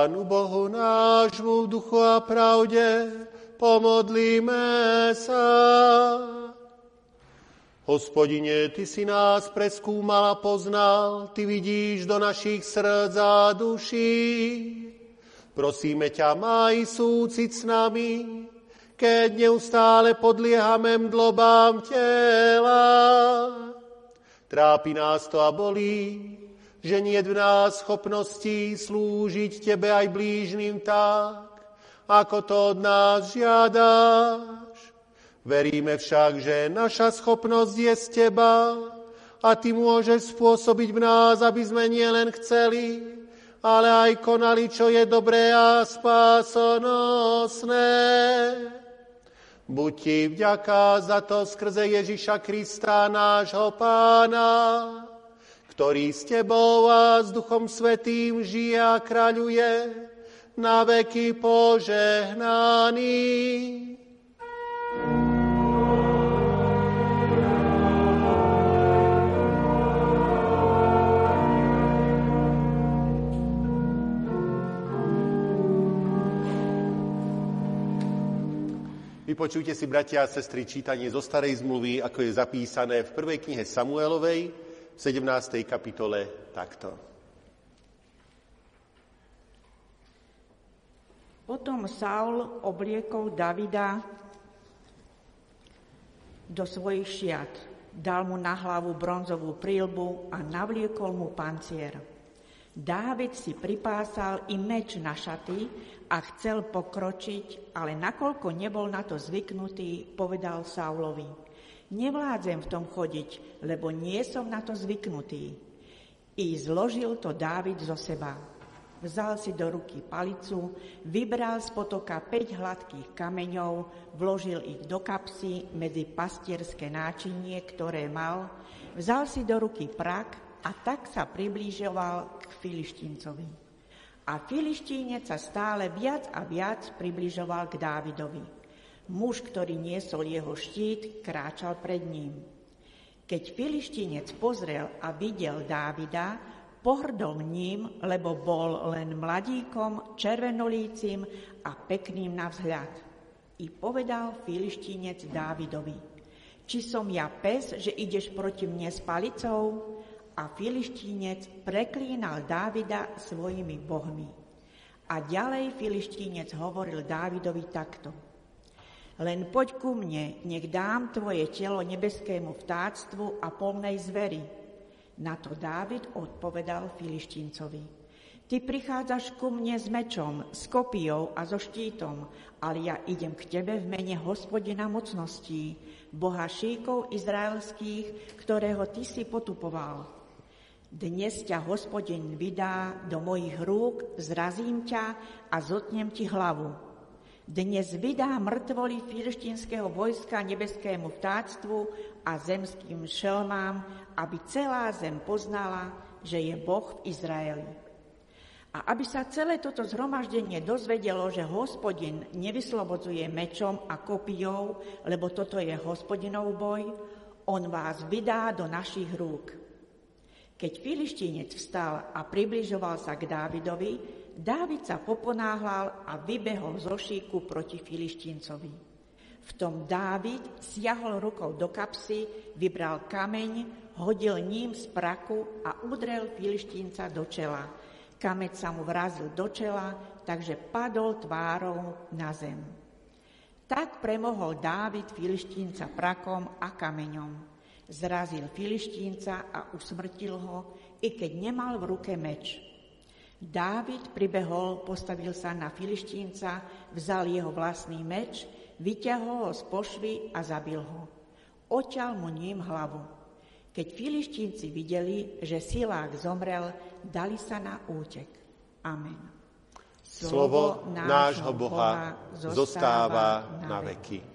Pánu Bohu nášmu v duchu a pravde pomodlíme sa. Hospodine, Ty si nás preskúmal a poznal, Ty vidíš do našich srdc a duší. Prosíme ťa, maj súcit s nami, keď neustále podliehame mdlobám tela. Trápi nás to a bolí, že nás schopností slúžiť Tebe aj blížným tak, ako to od nás žiadaš. Veríme však, že naša schopnosť je z Teba a Ty môžeš spôsobiť v nás, aby sme nielen chceli, ale aj konali, čo je dobré a spásonosné. Buď Ti vďaka za to skrze Ježiša Krista, nášho Pána, ktorý s Tebou a s Duchom Svetým žije a kráľuje na veky požehnaný. Vypočujte si, bratia a sestry, čítanie zo Starej zmluvy, ako je zapísané v prvej knihe Samuelovej, 17. kapitole takto. Potom Saul obliekol Davida do svojich šiat, dal mu na hlavu bronzovú prílbu a navliekol mu pancier. Dávid si pripásal i meč na šaty a chcel pokročiť, ale nakoľko nebol na to zvyknutý, povedal Saulovi, nevládzem v tom chodiť, lebo nie som na to zvyknutý. I zložil to Dávid zo seba. Vzal si do ruky palicu, vybral z potoka 5 hladkých kameňov, vložil ich do kapsy medzi pastierské náčinie, ktoré mal, vzal si do ruky prak a tak sa približoval k Filištíncovi. A Filištínec sa stále viac a viac približoval k Dávidovi. Muž, ktorý niesol jeho štít, kráčal pred ním. Keď Filištínec pozrel a videl Dávida, pohrdol ním, lebo bol len mladíkom, červenolícim a pekným na vzhľad. I povedal Filištínec Dávidovi, či som ja pes, že ideš proti mne s palicou? a filištínec preklínal Dávida svojimi bohmi. A ďalej filištínec hovoril Dávidovi takto. Len poď ku mne, nech dám tvoje telo nebeskému vtáctvu a polnej zvery. Na to Dávid odpovedal filištíncovi. Ty prichádzaš ku mne s mečom, s kopijou a so štítom, ale ja idem k tebe v mene hospodina mocností, boha šíkov izraelských, ktorého ty si potupoval. Dnes ťa hospodin vydá do mojich rúk, zrazím ťa a zotnem ti hlavu. Dnes vydá mŕtvoli filištinského vojska nebeskému vtáctvu a zemským šelmám, aby celá zem poznala, že je Boh v Izraeli. A aby sa celé toto zhromaždenie dozvedelo, že hospodin nevyslobodzuje mečom a kopijou, lebo toto je hospodinov boj, on vás vydá do našich rúk. Keď filištínec vstal a približoval sa k Dávidovi, Dávid sa poponáhľal a vybehol zo šíku proti filištíncovi. V tom Dávid siahol rukou do kapsy, vybral kameň, hodil ním z praku a udrel filištínca do čela. Kameň sa mu vrazil do čela, takže padol tvárou na zem. Tak premohol Dávid filištínca prakom a kameňom. Zrazil filištínca a usmrtil ho, i keď nemal v ruke meč. Dávid pribehol, postavil sa na filištínca, vzal jeho vlastný meč, vyťahol ho z pošvy a zabil ho. Oťal mu ním hlavu. Keď filištínci videli, že Silák zomrel, dali sa na útek. Amen. Slovo nášho Boha zostáva na veky.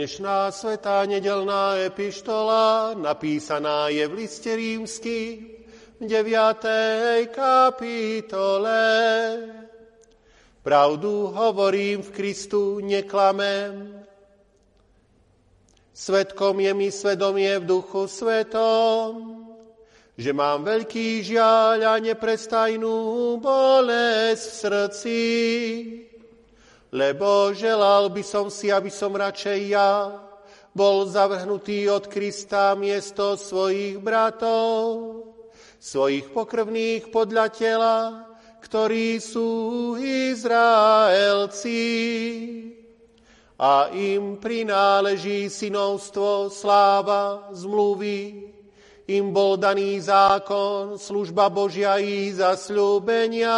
Dnešná svetá nedelná epištola napísaná je v liste rímsky v 9. kapitole. Pravdu hovorím v Kristu, neklamem. Svetkom je mi svedomie v duchu svetom, že mám veľký žiaľ a neprestajnú bolesť v srdci lebo želal by som si, aby som radšej ja bol zavrhnutý od Krista miesto svojich bratov, svojich pokrvných podľa tela, ktorí sú Izraelci. A im prináleží synovstvo, sláva, zmluvy, im bol daný zákon, služba Božia i zasľúbenia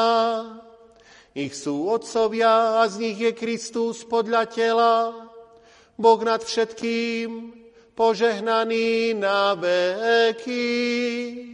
ich sú otcovia a z nich je Kristus podľa tela, Boh nad všetkým, požehnaný na veky.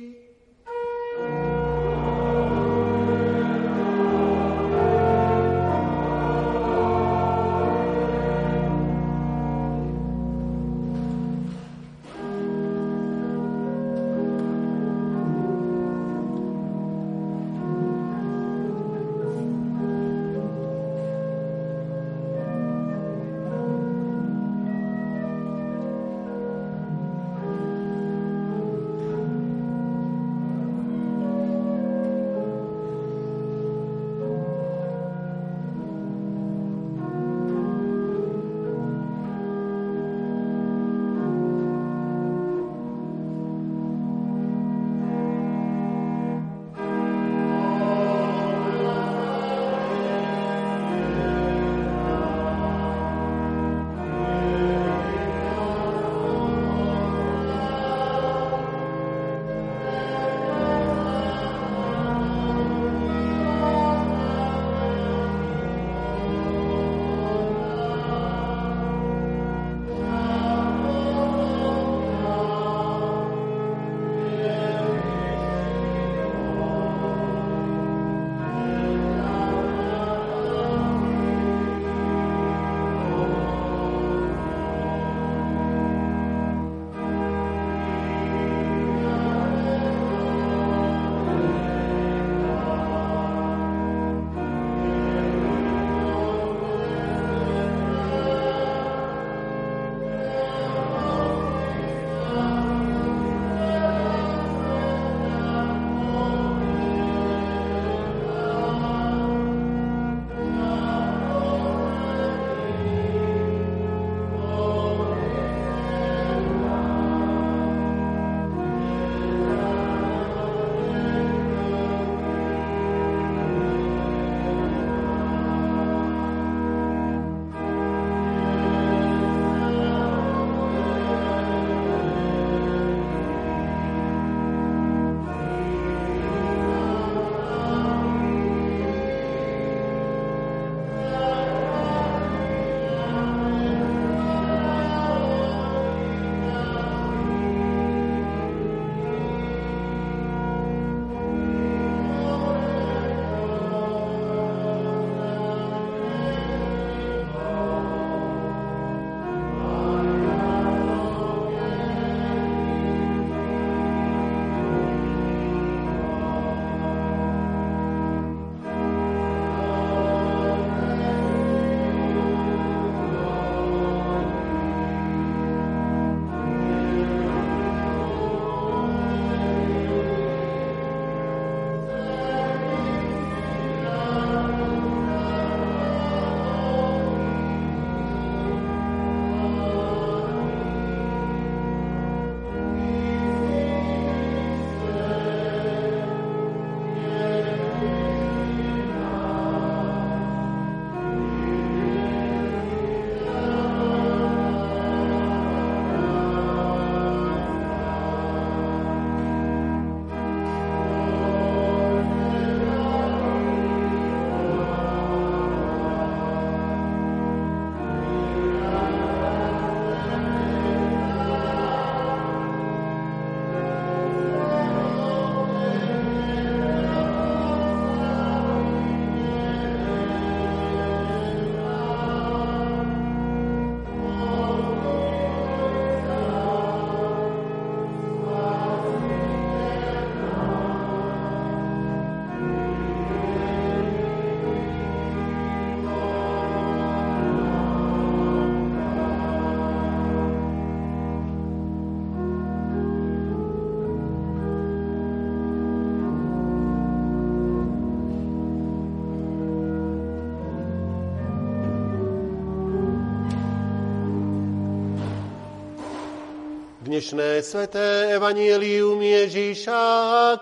Dnešné sveté evanielium Ježíša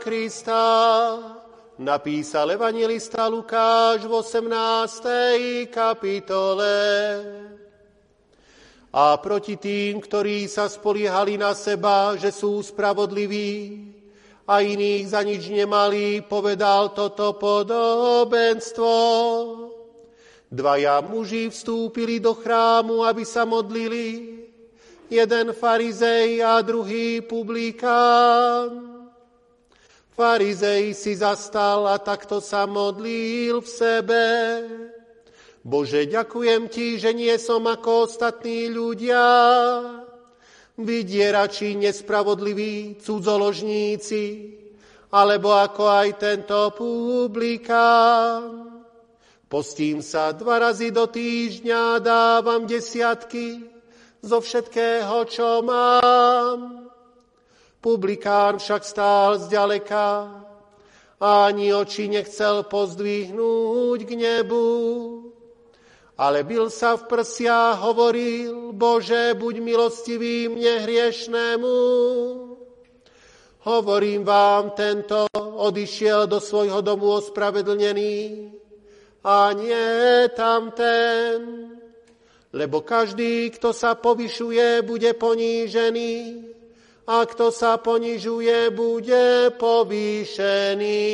Krista napísal evangelista Lukáš v 18. kapitole. A proti tým, ktorí sa spoliehali na seba, že sú spravodliví a iných za nič nemali, povedal toto podobenstvo. Dvaja muži vstúpili do chrámu, aby sa modlili jeden farizej a druhý publikán. Farizej si zastal a takto sa modlil v sebe. Bože, ďakujem ti, že nie som ako ostatní ľudia, vydierači, nespravodliví, cudzoložníci, alebo ako aj tento publikán. Postím sa dva razy do týždňa, dávam desiatky, zo všetkého, čo mám. Publikán však stál zďaleka ani oči nechcel pozdvihnúť k nebu. Ale bil sa v prsia hovoril, Bože, buď milostivý mne hriešnému. Hovorím vám, tento odišiel do svojho domu ospravedlnený a nie tamten lebo každý, kto sa povyšuje, bude ponížený a kto sa ponižuje, bude povýšený.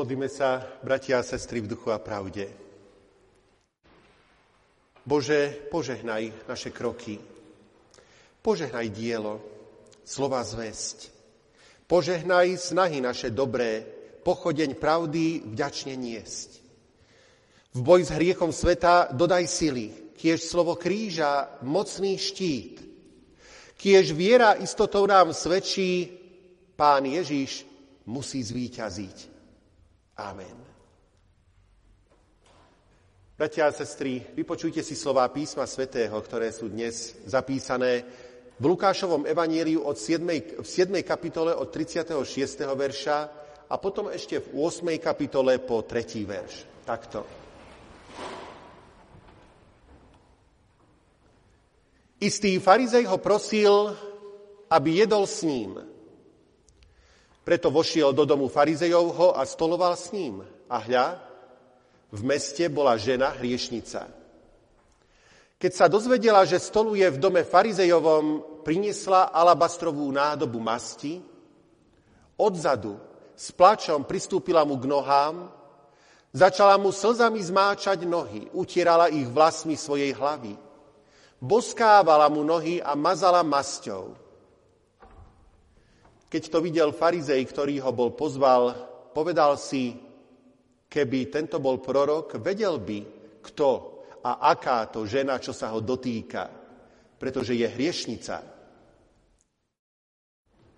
Pomodlíme sa, bratia a sestry, v duchu a pravde. Bože, požehnaj naše kroky. Požehnaj dielo, slova zväzť. Požehnaj snahy naše dobré, pochodeň pravdy vďačne niesť. V boji s hriechom sveta dodaj sily, kiež slovo kríža mocný štít. Kiež viera istotou nám svedčí, Pán Ježiš musí zvíťaziť. Amen. Bratia a sestry, vypočujte si slová písma svätého, ktoré sú dnes zapísané v Lukášovom evaníliu od 7, v 7. kapitole od 36. verša a potom ešte v 8. kapitole po 3. verš. Takto. Istý farizej ho prosil, aby jedol s ním. Preto vošiel do domu farizejovho a stoloval s ním. A hľa, v meste bola žena hriešnica. Keď sa dozvedela, že stoluje v dome farizejovom, priniesla alabastrovú nádobu masti, odzadu s plačom pristúpila mu k nohám, začala mu slzami zmáčať nohy, utierala ich vlasmi svojej hlavy, boskávala mu nohy a mazala masťou. Keď to videl farizej, ktorý ho bol pozval, povedal si, keby tento bol prorok, vedel by, kto a aká to žena, čo sa ho dotýka, pretože je hriešnica.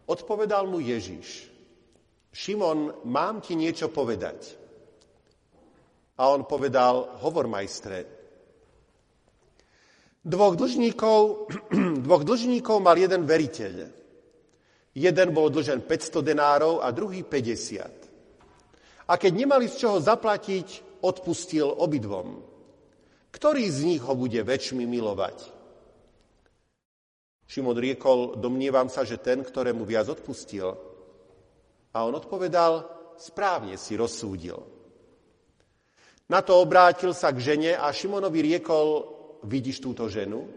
Odpovedal mu Ježiš, Šimon, mám ti niečo povedať. A on povedal, hovor majstre. Dvoch dlžníkov, dvoch dlžníkov mal jeden veriteľ. Jeden bol dlžen 500 denárov a druhý 50. A keď nemali z čoho zaplatiť, odpustil obidvom. Ktorý z nich ho bude väčšmi milovať? Šimon riekol, domnievam sa, že ten, ktorému viac odpustil. A on odpovedal, správne si rozsúdil. Na to obrátil sa k žene a Šimonovi riekol, vidíš túto ženu?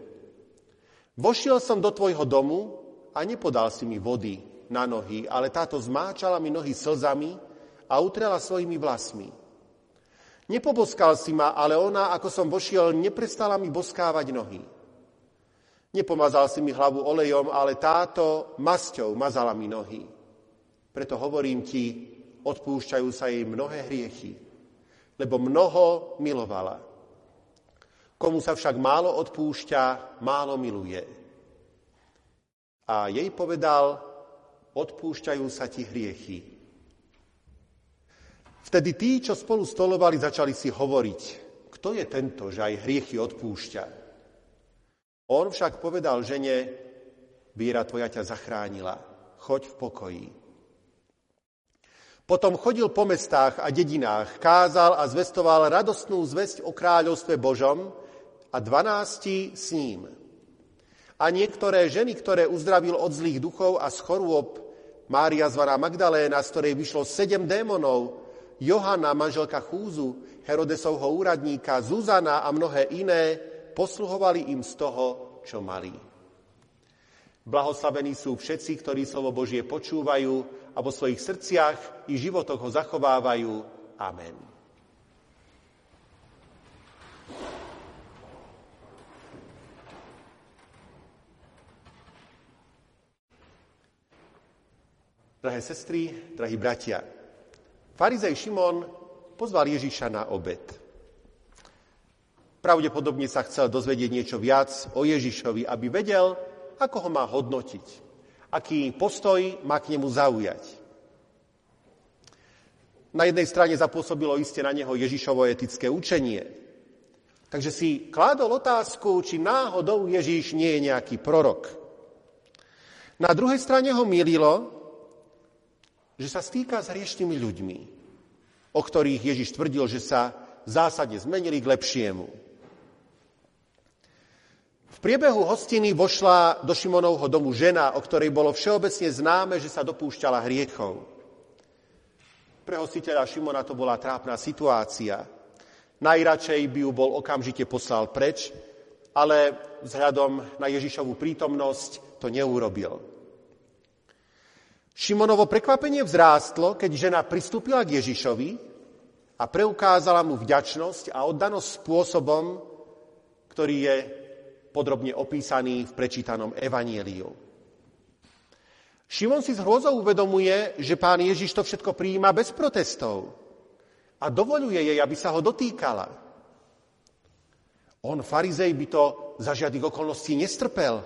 Vošiel som do tvojho domu a nepodal si mi vody na nohy, ale táto zmáčala mi nohy slzami a utrela svojimi vlasmi. Nepoboskal si ma, ale ona, ako som vošiel, neprestala mi boskávať nohy. Nepomazal si mi hlavu olejom, ale táto masťou mazala mi nohy. Preto hovorím ti, odpúšťajú sa jej mnohé hriechy, lebo mnoho milovala. Komu sa však málo odpúšťa, málo miluje. A jej povedal, odpúšťajú sa ti hriechy. Vtedy tí, čo spolu stolovali, začali si hovoriť, kto je tento, že aj hriechy odpúšťa. On však povedal žene, viera tvoja ťa zachránila, choď v pokoji. Potom chodil po mestách a dedinách, kázal a zvestoval radostnú zväzť o kráľovstve Božom a dvanácti s ním a niektoré ženy, ktoré uzdravil od zlých duchov a z chorôb, Mária zvaná Magdaléna, z ktorej vyšlo sedem démonov, Johana, manželka Chúzu, Herodesovho úradníka, Zuzana a mnohé iné, posluhovali im z toho, čo mali. Blahoslavení sú všetci, ktorí slovo Božie počúvajú a vo svojich srdciach i životoch ho zachovávajú. Amen. Drahé sestry, drahí bratia, farizej Šimon pozval Ježíša na obed. Pravdepodobne sa chcel dozvedieť niečo viac o Ježišovi, aby vedel, ako ho má hodnotiť, aký postoj má k nemu zaujať. Na jednej strane zapôsobilo iste na neho Ježišovo etické učenie. Takže si kládol otázku, či náhodou Ježíš nie je nejaký prorok. Na druhej strane ho mililo, že sa stýka s hriešnými ľuďmi, o ktorých Ježiš tvrdil, že sa zásadne zmenili k lepšiemu. V priebehu hostiny vošla do Šimonovho domu žena, o ktorej bolo všeobecne známe, že sa dopúšťala hriechov. Pre hostiteľa Šimona to bola trápna situácia. Najradšej by ju bol okamžite poslal preč, ale vzhľadom na Ježišovú prítomnosť to neurobil. Šimonovo prekvapenie vzrástlo, keď žena pristúpila k Ježišovi a preukázala mu vďačnosť a oddanosť spôsobom, ktorý je podrobne opísaný v prečítanom evanieliu. Šimon si z hrôzou uvedomuje, že pán Ježiš to všetko prijíma bez protestov a dovoluje jej, aby sa ho dotýkala. On, farizej, by to za žiadnych okolností nestrpel.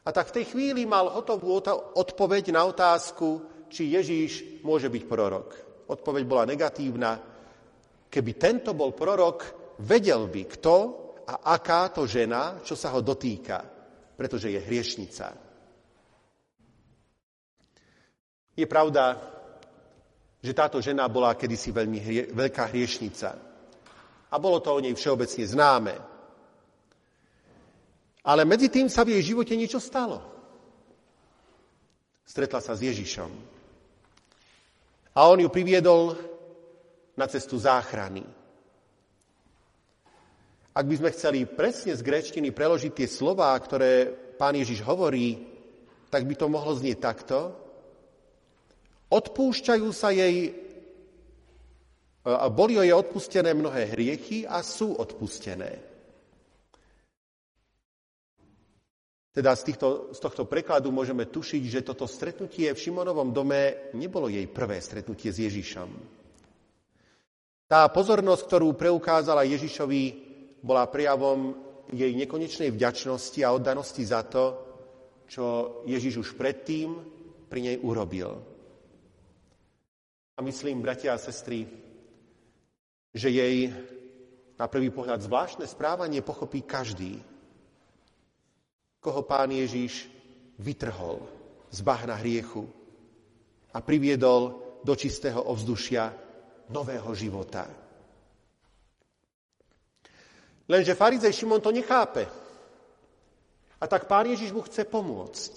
A tak v tej chvíli mal hotovú odpoveď na otázku, či Ježíš môže byť prorok. Odpoveď bola negatívna. Keby tento bol prorok, vedel by, kto a aká to žena, čo sa ho dotýka, pretože je hriešnica. Je pravda, že táto žena bola kedysi veľmi hrie, veľká hriešnica. A bolo to o nej všeobecne známe. Ale medzi tým sa v jej živote niečo stalo. Stretla sa s Ježišom. A on ju priviedol na cestu záchrany. Ak by sme chceli presne z gréčtiny preložiť tie slová, ktoré pán Ježiš hovorí, tak by to mohlo znieť takto. Odpúšťajú sa jej, boli jej odpustené mnohé hriechy a sú odpustené. Teda z, týchto, z tohto prekladu môžeme tušiť, že toto stretnutie v Šimonovom dome nebolo jej prvé stretnutie s Ježišom. Tá pozornosť, ktorú preukázala Ježišovi, bola prejavom jej nekonečnej vďačnosti a oddanosti za to, čo Ježiš už predtým pri nej urobil. A myslím, bratia a sestry, že jej na prvý pohľad zvláštne správanie pochopí každý, koho pán Ježiš vytrhol z bahna hriechu a priviedol do čistého ovzdušia nového života. Lenže farizej Šimon to nechápe. A tak pán Ježiš mu chce pomôcť.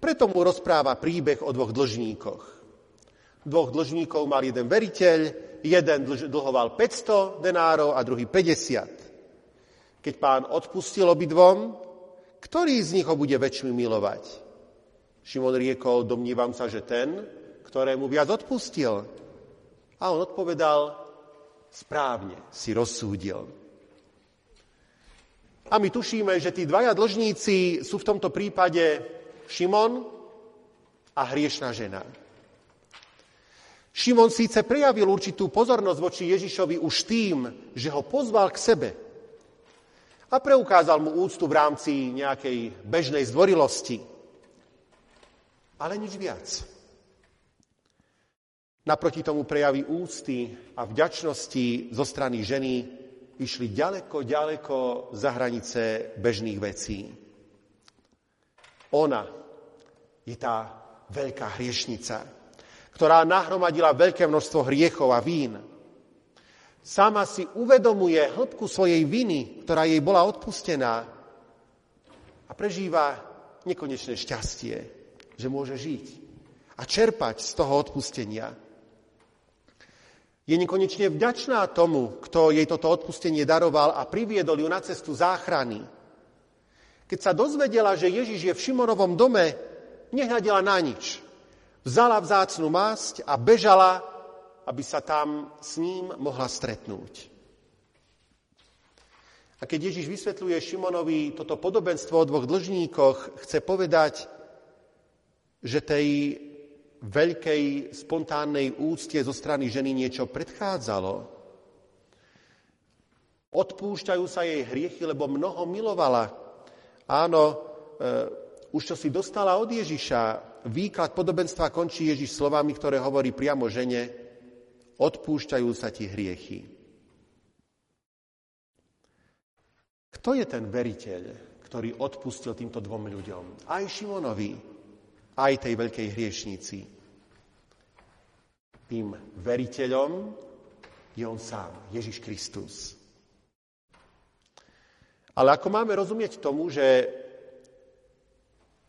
Preto mu rozpráva príbeh o dvoch dlžníkoch. Dvoch dlžníkov mal jeden veriteľ, jeden dlhoval 500 denárov a druhý 50. Keď pán odpustil obidvom, ktorý z nich ho bude väčšmi milovať? Šimon riekol, domnívam sa, že ten, ktorému viac odpustil. A on odpovedal, správne si rozsúdil. A my tušíme, že tí dvaja dlžníci sú v tomto prípade Šimon a hriešná žena. Šimon síce prejavil určitú pozornosť voči Ježišovi už tým, že ho pozval k sebe a preukázal mu úctu v rámci nejakej bežnej zdvorilosti. Ale nič viac. Naproti tomu prejavy úcty a vďačnosti zo strany ženy išli ďaleko, ďaleko za hranice bežných vecí. Ona je tá veľká hriešnica, ktorá nahromadila veľké množstvo hriechov a vín. Sama si uvedomuje hĺbku svojej viny, ktorá jej bola odpustená a prežíva nekonečné šťastie, že môže žiť a čerpať z toho odpustenia. Je nekonečne vďačná tomu, kto jej toto odpustenie daroval a priviedol ju na cestu záchrany. Keď sa dozvedela, že Ježiš je v Šimonovom dome, nehľadila na nič vzala vzácnu masť a bežala, aby sa tam s ním mohla stretnúť. A keď Ježiš vysvetľuje Šimonovi toto podobenstvo o dvoch dlžníkoch, chce povedať, že tej veľkej spontánnej úctie zo strany ženy niečo predchádzalo. Odpúšťajú sa jej hriechy, lebo mnoho milovala. Áno, e, už čo si dostala od Ježiša, výklad podobenstva končí Ježiš slovami, ktoré hovorí priamo žene, odpúšťajú sa ti hriechy. Kto je ten veriteľ, ktorý odpustil týmto dvom ľuďom? Aj Šimonovi, aj tej veľkej hriešnici. Tým veriteľom je on sám, Ježiš Kristus. Ale ako máme rozumieť tomu, že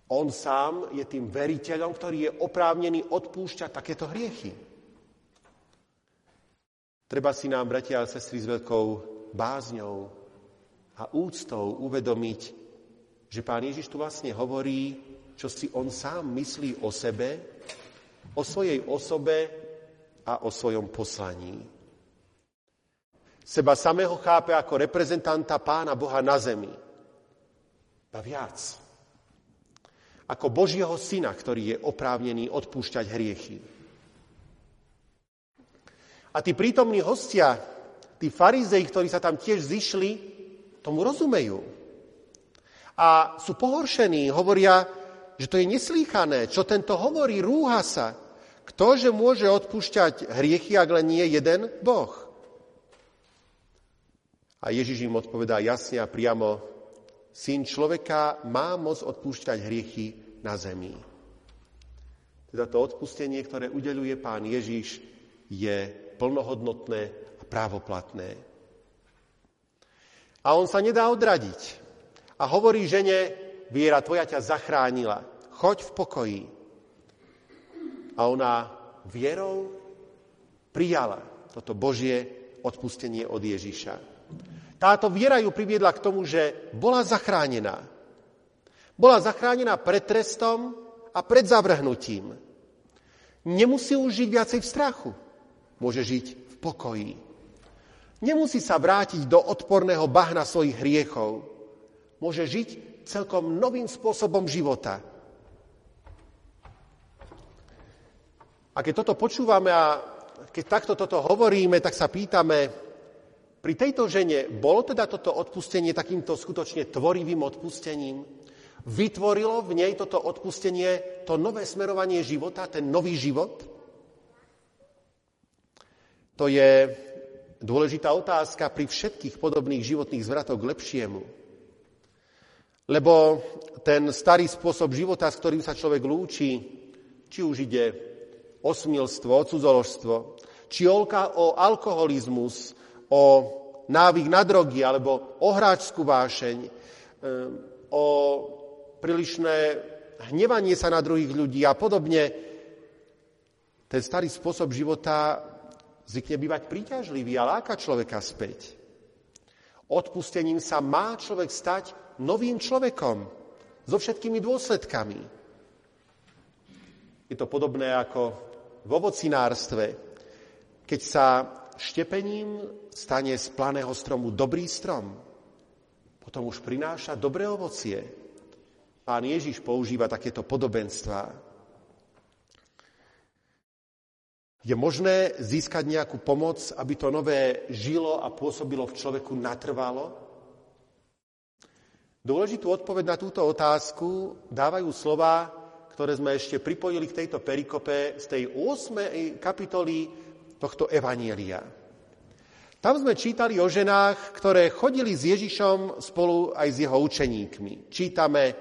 on sám je tým veriteľom, ktorý je oprávnený odpúšťať takéto hriechy. Treba si nám, bratia a sestry, s veľkou bázňou a úctou uvedomiť, že pán Ježiš tu vlastne hovorí čo si on sám myslí o sebe, o svojej osobe a o svojom poslaní. Seba samého chápe ako reprezentanta Pána Boha na zemi. A viac. Ako Božieho syna, ktorý je oprávnený odpúšťať hriechy. A tí prítomní hostia, tí farizei, ktorí sa tam tiež zišli, tomu rozumejú. A sú pohoršení, hovoria, že to je neslýchané. Čo tento hovorí, rúha sa. Ktože môže odpúšťať hriechy, ak len nie jeden Boh? A Ježiš im odpovedá jasne a priamo, syn človeka má moc odpúšťať hriechy na zemi. Teda to odpustenie, ktoré udeluje pán Ježiš, je plnohodnotné a právoplatné. A on sa nedá odradiť. A hovorí žene, viera tvoja ťa zachránila. Choď v pokoji. A ona vierou prijala toto Božie odpustenie od Ježiša. Táto viera ju priviedla k tomu, že bola zachránená. Bola zachránená pred trestom a pred zavrhnutím. Nemusí už žiť viacej v strachu. Môže žiť v pokoji. Nemusí sa vrátiť do odporného bahna svojich hriechov. Môže žiť celkom novým spôsobom života. A keď toto počúvame a keď takto toto hovoríme, tak sa pýtame, pri tejto žene bolo teda toto odpustenie takýmto skutočne tvorivým odpustením? Vytvorilo v nej toto odpustenie to nové smerovanie života, ten nový život? To je dôležitá otázka pri všetkých podobných životných zvratoch k lepšiemu. Lebo ten starý spôsob života, s ktorým sa človek lúči, či už ide o smilstvo, o cudzoložstvo, či o alkoholizmus, o návyk na drogy alebo o hráčskú vášeň, e, o prílišné hnevanie sa na druhých ľudí a podobne. Ten starý spôsob života zvykne bývať príťažlivý a láka človeka späť. Odpustením sa má človek stať novým človekom so všetkými dôsledkami. Je to podobné ako v ovocinárstve, keď sa štepením stane z planého stromu dobrý strom, potom už prináša dobré ovocie. Pán Ježiš používa takéto podobenstva. Je možné získať nejakú pomoc, aby to nové žilo a pôsobilo v človeku natrvalo? Dôležitú odpoveď na túto otázku dávajú slova ktoré sme ešte pripojili k tejto perikope z tej 8. kapitoly tohto Evanielia. Tam sme čítali o ženách, ktoré chodili s Ježišom spolu aj s jeho učeníkmi. Čítame,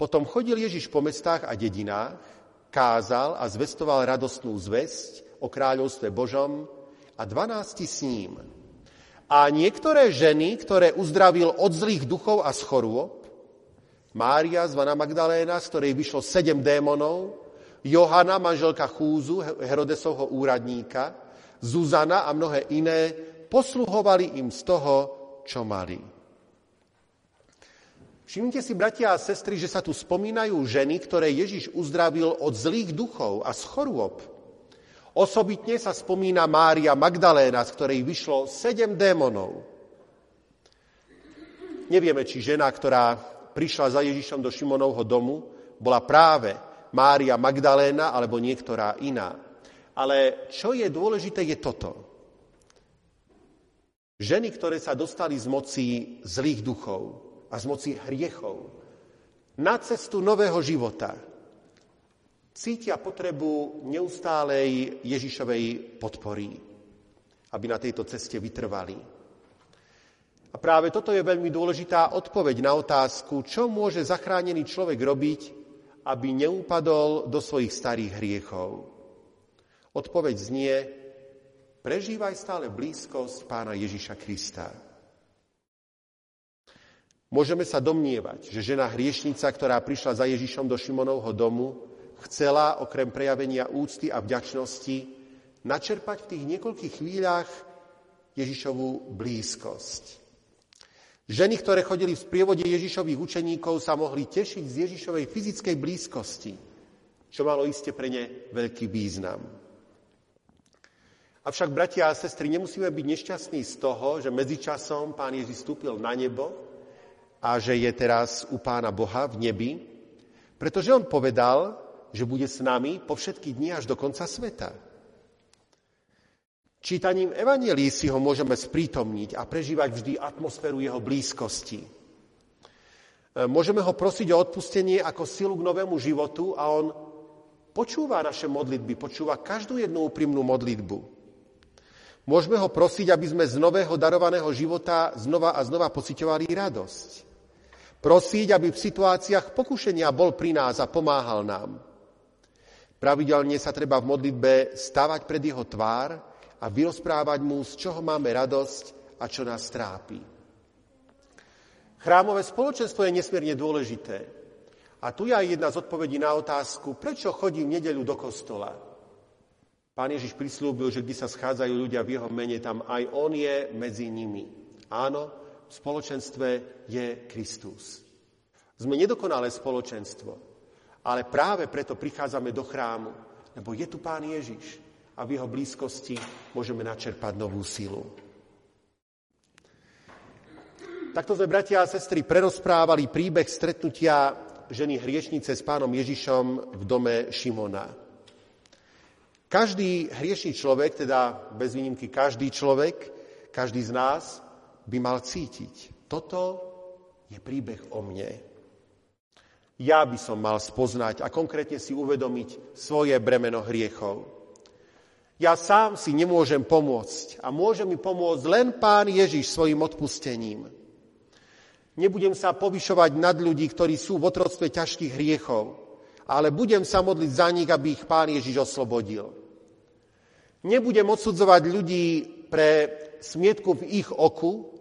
potom chodil Ježiš po mestách a dedinách, kázal a zvestoval radostnú zväzť o kráľovstve Božom a dvanácti s ním. A niektoré ženy, ktoré uzdravil od zlých duchov a z Mária, zvaná Magdaléna, z ktorej vyšlo sedem démonov, Johana, manželka Chúzu, Herodesovho úradníka, Zuzana a mnohé iné posluhovali im z toho, čo mali. Všimnite si, bratia a sestry, že sa tu spomínajú ženy, ktoré Ježiš uzdravil od zlých duchov a z chorôb. Osobitne sa spomína Mária Magdaléna, z ktorej vyšlo sedem démonov. Nevieme, či žena, ktorá prišla za Ježišom do Šimonovho domu, bola práve Mária Magdaléna alebo niektorá iná. Ale čo je dôležité, je toto. Ženy, ktoré sa dostali z moci zlých duchov a z moci hriechov na cestu nového života, cítia potrebu neustálej Ježišovej podpory, aby na tejto ceste vytrvali. A práve toto je veľmi dôležitá odpoveď na otázku, čo môže zachránený človek robiť, aby neupadol do svojich starých hriechov. Odpoveď znie, prežívaj stále blízkosť pána Ježiša Krista. Môžeme sa domnievať, že žena hriešnica, ktorá prišla za Ježišom do Šimonovho domu, chcela okrem prejavenia úcty a vďačnosti načerpať v tých niekoľkých chvíľach Ježišovú blízkosť. Ženy, ktoré chodili v sprievode Ježišových učeníkov, sa mohli tešiť z Ježišovej fyzickej blízkosti, čo malo iste pre ne veľký význam. Avšak, bratia a sestry, nemusíme byť nešťastní z toho, že medzičasom pán Ježiš vstúpil na nebo a že je teraz u pána Boha v nebi, pretože on povedal, že bude s nami po všetky dni až do konca sveta. Čítaním Evangelii si ho môžeme sprítomniť a prežívať vždy atmosféru jeho blízkosti. Môžeme ho prosiť o odpustenie ako silu k novému životu a on počúva naše modlitby, počúva každú jednu úprimnú modlitbu. Môžeme ho prosiť, aby sme z nového darovaného života znova a znova pocitovali radosť. Prosiť, aby v situáciách pokušenia bol pri nás a pomáhal nám. Pravidelne sa treba v modlitbe stavať pred jeho tvár a vyrozprávať mu, z čoho máme radosť a čo nás trápi. Chrámové spoločenstvo je nesmierne dôležité. A tu je aj jedna z odpovedí na otázku, prečo chodím v nedeľu do kostola. Pán Ježiš prislúbil, že kde sa schádzajú ľudia v jeho mene, tam aj on je medzi nimi. Áno, spoločenstve je Kristus. Sme nedokonalé spoločenstvo, ale práve preto prichádzame do chrámu, lebo je tu Pán Ježiš a v jeho blízkosti môžeme načerpať novú silu. Takto sme, bratia a sestry, prerozprávali príbeh stretnutia ženy hriešnice s pánom Ježišom v dome Šimona. Každý hriešný človek, teda bez výnimky každý človek, každý z nás by mal cítiť. Toto je príbeh o mne. Ja by som mal spoznať a konkrétne si uvedomiť svoje bremeno hriechov. Ja sám si nemôžem pomôcť a môže mi pomôcť len Pán Ježiš svojim odpustením. Nebudem sa povyšovať nad ľudí, ktorí sú v otroctve ťažkých hriechov, ale budem sa modliť za nich, aby ich Pán Ježiš oslobodil. Nebudem odsudzovať ľudí pre smietku v ich oku,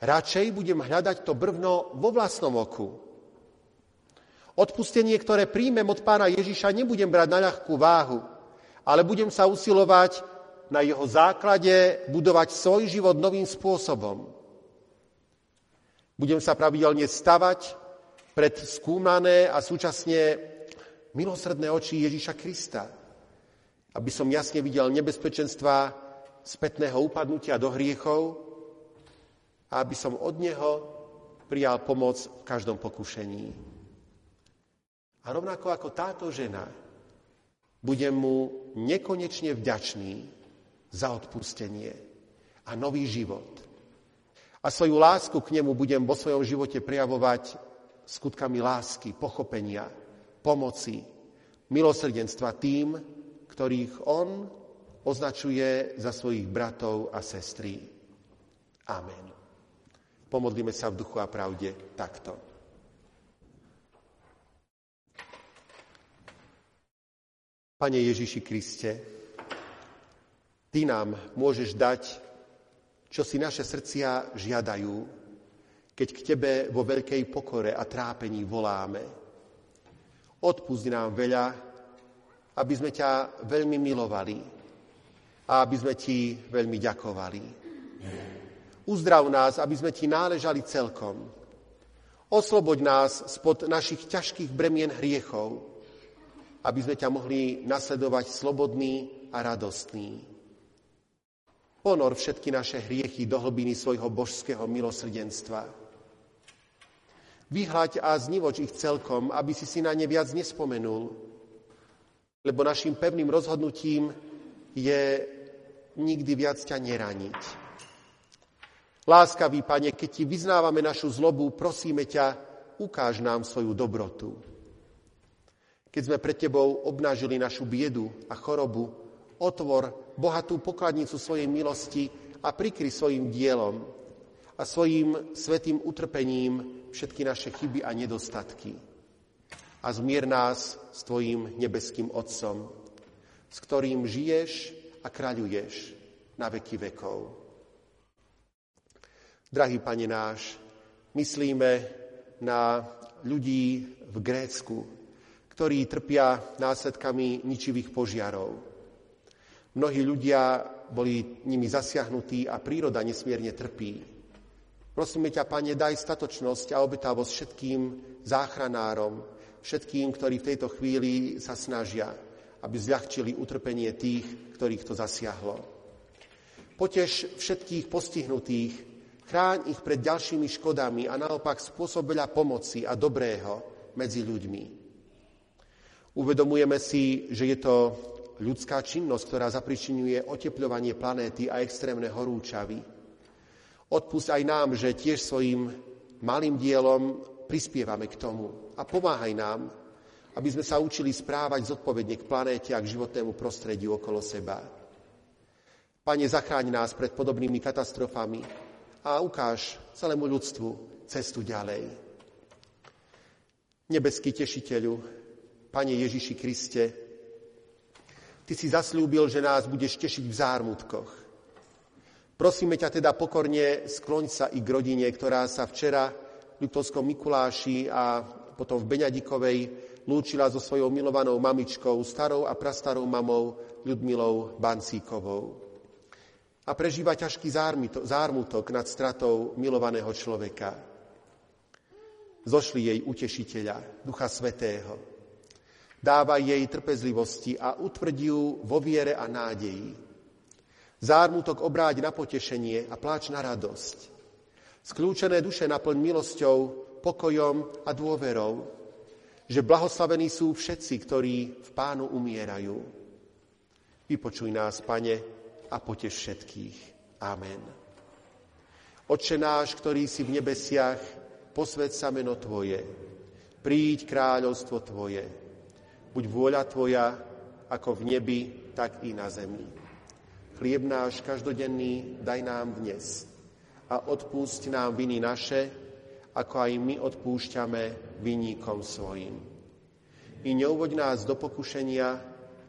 radšej budem hľadať to brvno vo vlastnom oku. Odpustenie, ktoré príjmem od pána Ježiša, nebudem brať na ľahkú váhu, ale budem sa usilovať na jeho základe budovať svoj život novým spôsobom. Budem sa pravidelne stavať pred skúmané a súčasne milosrdné oči Ježiša Krista aby som jasne videl nebezpečenstva spätného upadnutia do hriechov a aby som od Neho prijal pomoc v každom pokušení. A rovnako ako táto žena, budem mu nekonečne vďačný za odpustenie a nový život. A svoju lásku k nemu budem vo svojom živote prejavovať skutkami lásky, pochopenia, pomoci, milosrdenstva tým, ktorých on označuje za svojich bratov a sestry. Amen. Pomodlíme sa v duchu a pravde takto. Pane Ježiši Kriste, Ty nám môžeš dať, čo si naše srdcia žiadajú, keď k Tebe vo veľkej pokore a trápení voláme. Odpust nám veľa, aby sme ťa veľmi milovali a aby sme ti veľmi ďakovali. Uzdrav nás, aby sme ti náležali celkom. Osloboď nás spod našich ťažkých bremien hriechov, aby sme ťa mohli nasledovať slobodný a radostný. Ponor všetky naše hriechy do hlbiny svojho božského milosrdenstva. Vyhľaď a znivoč ich celkom, aby si si na ne viac nespomenul, lebo našim pevným rozhodnutím je nikdy viac ťa neraniť. Láskavý Pane, keď Ti vyznávame našu zlobu, prosíme ťa, ukáž nám svoju dobrotu. Keď sme pred Tebou obnážili našu biedu a chorobu, otvor bohatú pokladnicu svojej milosti a prikry svojim dielom a svojim svetým utrpením všetky naše chyby a nedostatky a zmier nás s Tvojim nebeským Otcom, s ktorým žiješ a kráľuješ na veky vekov. Drahý Pane náš, myslíme na ľudí v Grécku, ktorí trpia následkami ničivých požiarov. Mnohí ľudia boli nimi zasiahnutí a príroda nesmierne trpí. Prosíme ťa, Pane, daj statočnosť a obetavosť všetkým záchranárom, všetkým, ktorí v tejto chvíli sa snažia, aby zľahčili utrpenie tých, ktorých to zasiahlo. Poteš všetkých postihnutých, chráň ich pred ďalšími škodami a naopak spôsob veľa pomoci a dobrého medzi ľuďmi. Uvedomujeme si, že je to ľudská činnosť, ktorá zapričinuje oteplovanie planéty a extrémne horúčavy. Odpust aj nám, že tiež svojim malým dielom prispievame k tomu a pomáhaj nám, aby sme sa učili správať zodpovedne k planéte a k životnému prostrediu okolo seba. Pane, zachráň nás pred podobnými katastrofami a ukáž celému ľudstvu cestu ďalej. Nebeský tešiteľu, Pane Ježiši Kriste, Ty si zaslúbil, že nás budeš tešiť v zármutkoch. Prosíme ťa teda pokorne, skloň sa i k rodine, ktorá sa včera v Liptovskom Mikuláši a potom v Beňadikovej lúčila so svojou milovanou mamičkou, starou a prastarou mamou Ľudmilou Bancíkovou. A prežíva ťažký zármutok nad stratou milovaného človeka. Zošli jej utešiteľa, Ducha Svetého, Dávaj jej trpezlivosti a utvrdí ju vo viere a nádeji. Zármutok obráť na potešenie a pláč na radosť. Skľúčené duše naplň milosťou, pokojom a dôverou, že blahoslavení sú všetci, ktorí v pánu umierajú. Vypočuj nás, pane, a poteš všetkých. Amen. Oče náš, ktorý si v nebesiach, posved sa meno Tvoje. Príď kráľovstvo Tvoje Buď vôľa Tvoja, ako v nebi, tak i na zemi. Chlieb náš každodenný daj nám dnes a odpúšť nám viny naše, ako aj my odpúšťame vinníkom svojim. I neuvoď nás do pokušenia,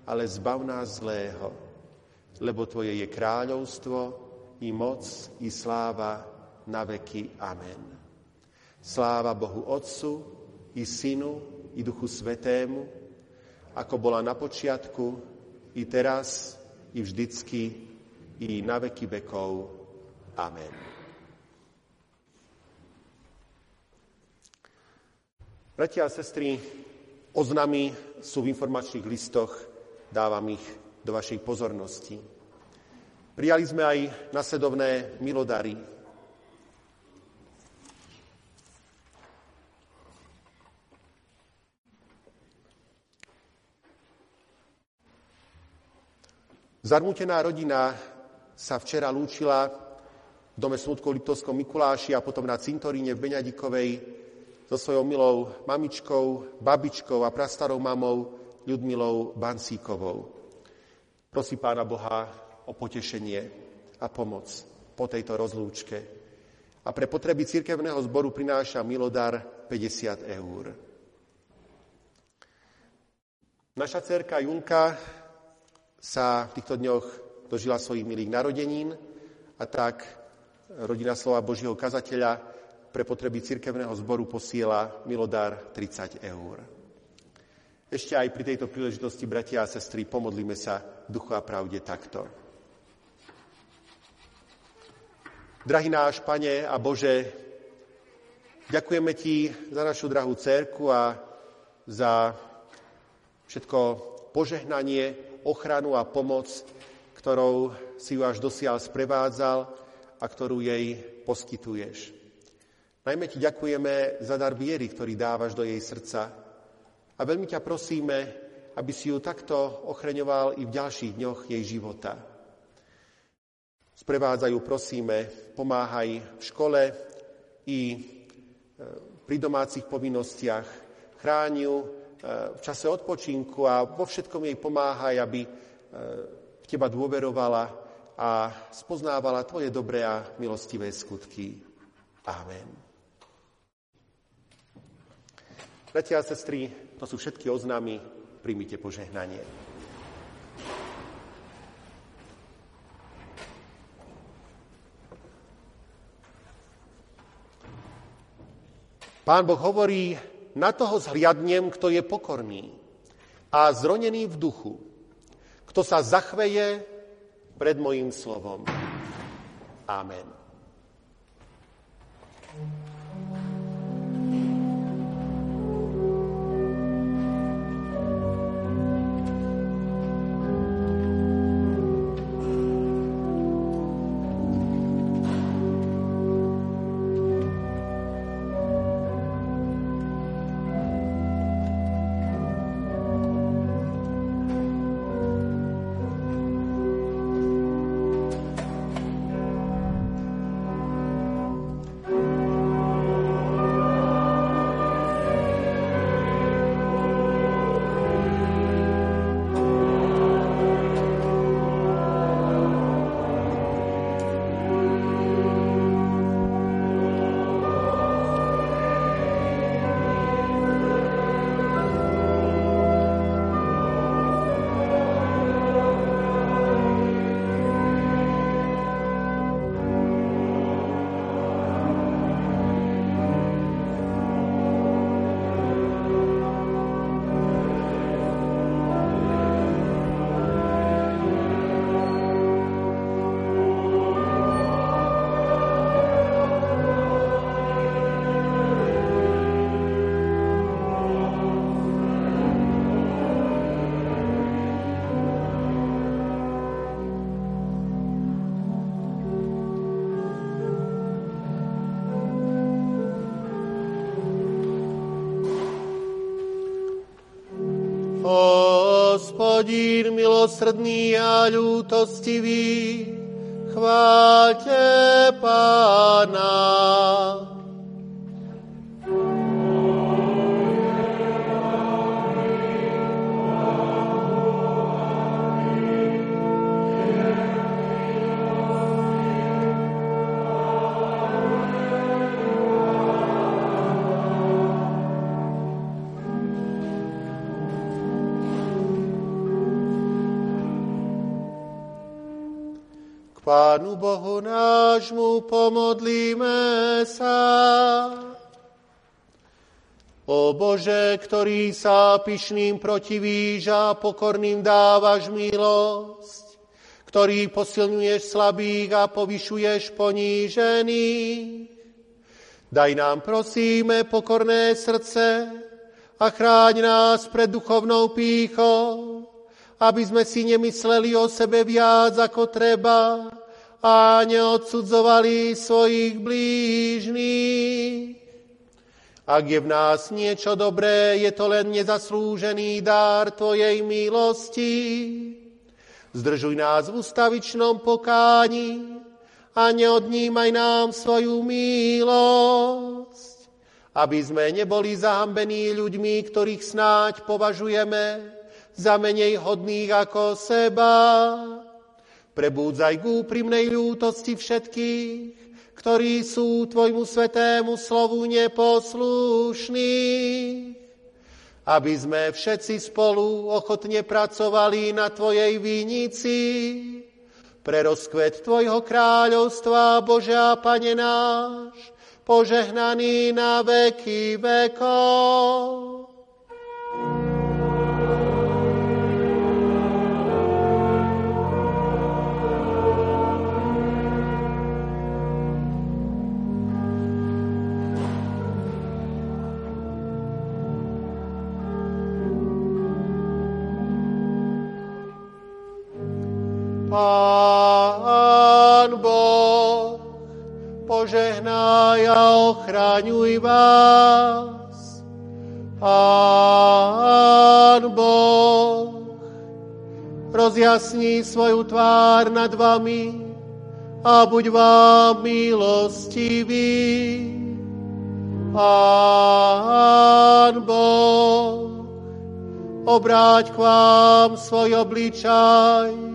ale zbav nás zlého, lebo Tvoje je kráľovstvo, i moc, i sláva na veky. Amen. Sláva Bohu Otcu, i Synu, i Duchu Svetému, ako bola na počiatku, i teraz, i vždycky, i na veky vekov. Amen. Bratia a sestry, oznamy sú v informačných listoch, dávam ich do vašej pozornosti. Prijali sme aj nasledovné milodary, Zarmútená rodina sa včera lúčila v dome smutkov Liptovskom Mikuláši a potom na cintoríne v Beňadikovej so svojou milou mamičkou, babičkou a prastarou mamou Ľudmilou Bansíkovou. Prosí Pána Boha o potešenie a pomoc po tejto rozlúčke. A pre potreby cirkevného zboru prináša milodar 50 eur. Naša cerka Julka sa v týchto dňoch dožila svojich milých narodenín a tak rodina slova Božieho kazateľa pre potreby cirkevného zboru posiela milodár 30 eur. Ešte aj pri tejto príležitosti, bratia a sestry, pomodlíme sa duchu a pravde takto. Drahý náš Pane a Bože, ďakujeme Ti za našu drahú cerku a za všetko požehnanie, ochranu a pomoc, ktorou si ju až dosiaľ sprevádzal a ktorú jej poskytuješ. Najmä ti ďakujeme za dar viery, ktorý dávaš do jej srdca a veľmi ťa prosíme, aby si ju takto ochreňoval i v ďalších dňoch jej života. Sprevádzajú, prosíme, pomáhaj v škole i e, pri domácich povinnostiach, chrániu v čase odpočinku a vo všetkom jej pomáhaj, aby e, v teba dôverovala a spoznávala tvoje dobré a milostivé skutky. Amen. Bratia a sestry, to sú všetky oznámy, príjmite požehnanie. Pán Boh hovorí, na toho zhliadnem, kto je pokorný a zronený v duchu, kto sa zachveje pred mojím slovom. Amen. Hospodín milosrdný a ľútostivý, chváľte Pána. Ktorý sa pyšným protivíš a pokorným dávaš milosť, ktorý posilňuješ slabých a povyšuješ ponížených, daj nám, prosíme, pokorné srdce a chráň nás pred duchovnou pýchou, aby sme si nemysleli o sebe viac ako treba a neodsudzovali svojich blížných. Ak je v nás niečo dobré, je to len nezaslúžený dár Tvojej milosti. Zdržuj nás v ustavičnom pokáni a neodnímaj nám svoju milosť, aby sme neboli zahambení ľuďmi, ktorých snáď považujeme za menej hodných ako seba. Prebúdzaj k úprimnej ľútosti všetkých, ktorí sú Tvojmu svetému slovu neposlušní, aby sme všetci spolu ochotne pracovali na Tvojej vinici, pre rozkvet Tvojho kráľovstva, Bože a Pane náš, požehnaný na veky vekov. Pán Boh, požehnaj a ochraňuj vás. Pán Boh, rozjasní svoju tvár nad vami a buď vám milostivý. Pán Boh, obráť k vám svoj obličaj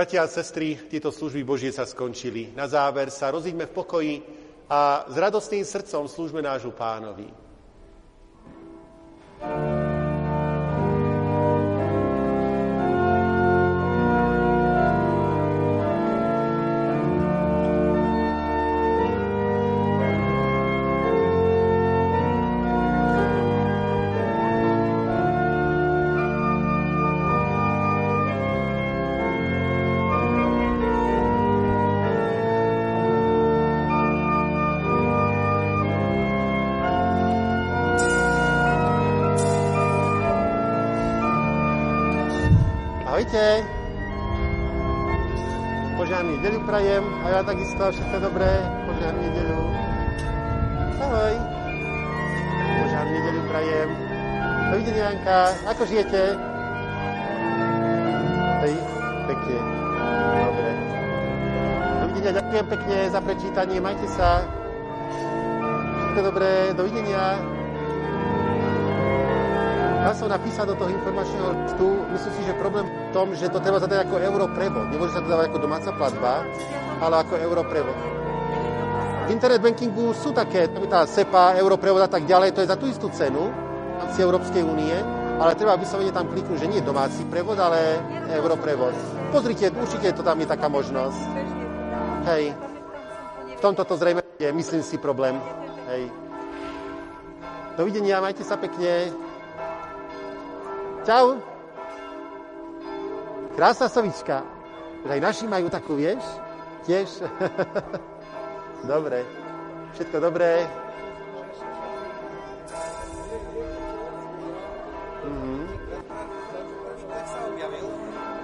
Bratia a sestry, tieto služby Božie sa skončili. Na záver sa rozíďme v pokoji a s radostným srdcom slúžme nášu pánovi. Prajem a ja takisto všetko dobré. Požiarnú nedelu. Ahoj. Požiarnú nedelu prajem. Dovidenia, Janka. Ako žijete? Hej, pekne. Dobre. Dovidenia, ďakujem pekne za prečítanie. Majte sa. Všetko dobré. Dovidenia. Ja som napísal do toho informačného listu, myslím si, že problém v tom, že to treba zadať ako europrevod. Nemôže sa to dávať ako domáca platba, ale ako europrevod. V internet bankingu sú také, tá SEPA, europrevod a tak ďalej, to je za tú istú cenu v Európskej únie, ale treba vyslovene tam kliknúť, že nie domáci prevod, ale europrevod. Pozrite, určite to tam je taká možnosť. Hej. V tomto to zrejme je, myslím si, problém. Hej. Dovidenia, majte sa pekne. Čau. Krásna sovička. Že aj naši majú takú, vieš? Tiež. dobre. Všetko dobré. Mm-hmm.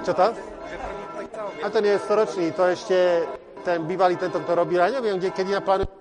Čo to? A to nie je storočný, to ešte ten bývalý tento, kto robil, ja neviem, kde, kedy naplánujú